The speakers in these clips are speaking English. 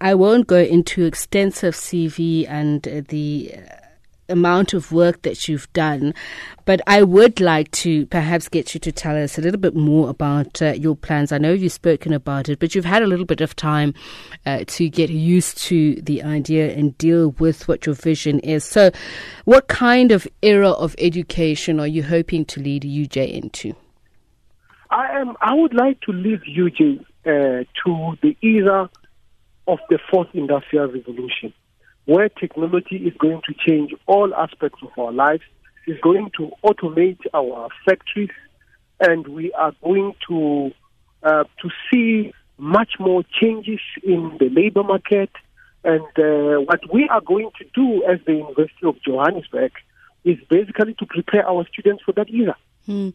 I won't go into extensive CV and the amount of work that you've done, but I would like to perhaps get you to tell us a little bit more about uh, your plans. I know you've spoken about it, but you've had a little bit of time uh, to get used to the idea and deal with what your vision is. So, what kind of era of education are you hoping to lead UJ into? I am. I would like to lead UJ uh, to the era of the fourth industrial revolution where technology is going to change all aspects of our lives, is going to automate our factories, and we are going to uh, to see much more changes in the labor market. And uh, what we are going to do as the University of Johannesburg is basically to prepare our students for that era. Hmm.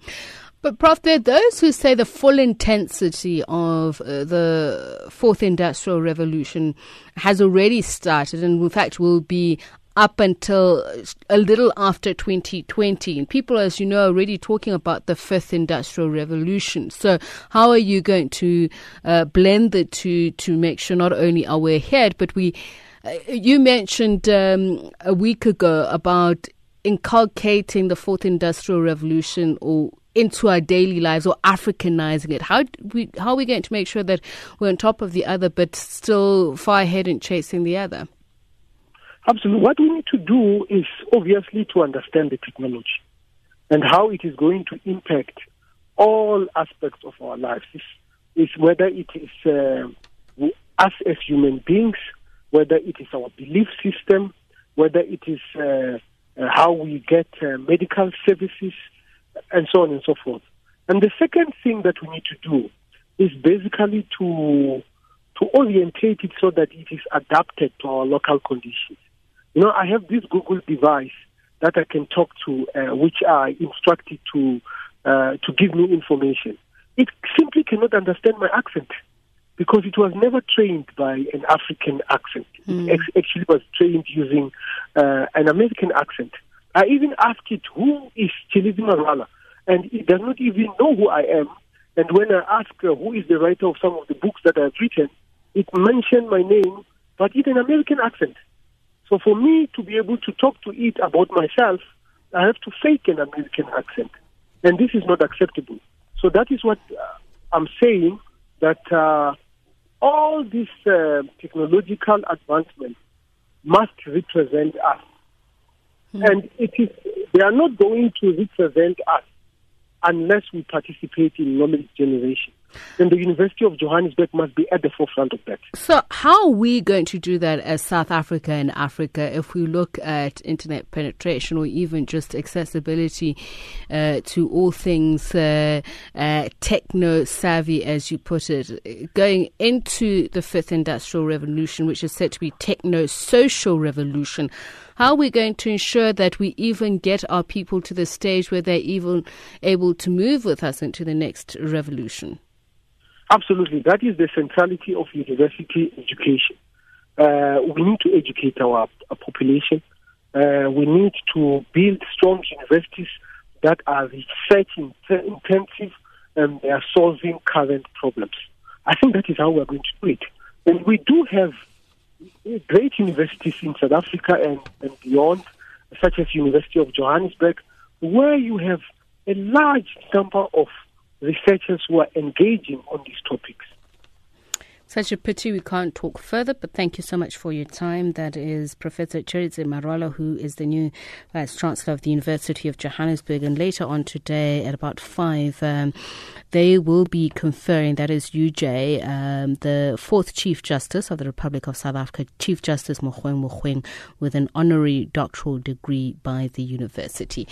But, Prof, there are those who say the full intensity of uh, the fourth industrial revolution has already started and, in fact, will be up until a little after 2020. And people, as you know, are already talking about the fifth industrial revolution. So, how are you going to uh, blend the two to make sure not only are we ahead, but we. Uh, you mentioned um, a week ago about inculcating the fourth industrial revolution or into our daily lives or Africanizing it? How we how are we going to make sure that we're on top of the other, but still far ahead in chasing the other? Absolutely. What we need to do is obviously to understand the technology and how it is going to impact all aspects of our lives. Is, is whether it is uh, us as human beings, whether it is our belief system, whether it is uh, uh, how we get uh, medical services, and so on and so forth. And the second thing that we need to do is basically to to orientate it so that it is adapted to our local conditions. You know, I have this Google device that I can talk to, uh, which I instructed to uh, to give me information. It simply cannot understand my accent because it was never trained by an African accent. Mm. It hmm. actually was trained using uh, an American accent. I even asked it, who is Tshilidzi Marwala? And it does not even know who I am. And when I ask uh, who is the writer of some of the books that I've written, it mentioned my name, but in an American accent. So for me to be able to talk to it about myself, I have to fake an American accent. And this is not acceptable. So that is what uh, I'm saying that uh, all this uh, technological advancement must represent us. Mm. And it is, they are not going to represent us unless we participate in knowledge generation. Then the University of Johannesburg must be at the forefront of that. So, how are we going to do that as South Africa and Africa if we look at internet penetration or even just accessibility uh, to all things uh, uh, techno savvy, as you put it, going into the fifth industrial revolution, which is said to be techno social revolution? How are we going to ensure that we even get our people to the stage where they're even able to move with us into the next revolution? Absolutely. That is the centrality of university education. Uh, we need to educate our, our population. Uh, we need to build strong universities that are research intensive and they are solving current problems. I think that is how we're going to do it. And we do have great universities in South Africa and, and beyond, such as University of Johannesburg, where you have a large number of researchers who are engaging on these topics. Such a pity we can't talk further, but thank you so much for your time. That is Professor Tshilidzi Marwala, who is the new Vice Chancellor of the University of Johannesburg. And later on today at about 5, um, they will be conferring, that is UJ, um, the fourth Chief Justice of the Republic of South Africa, Chief Justice Mogoeng Mogoeng, with an honorary doctoral degree by the university.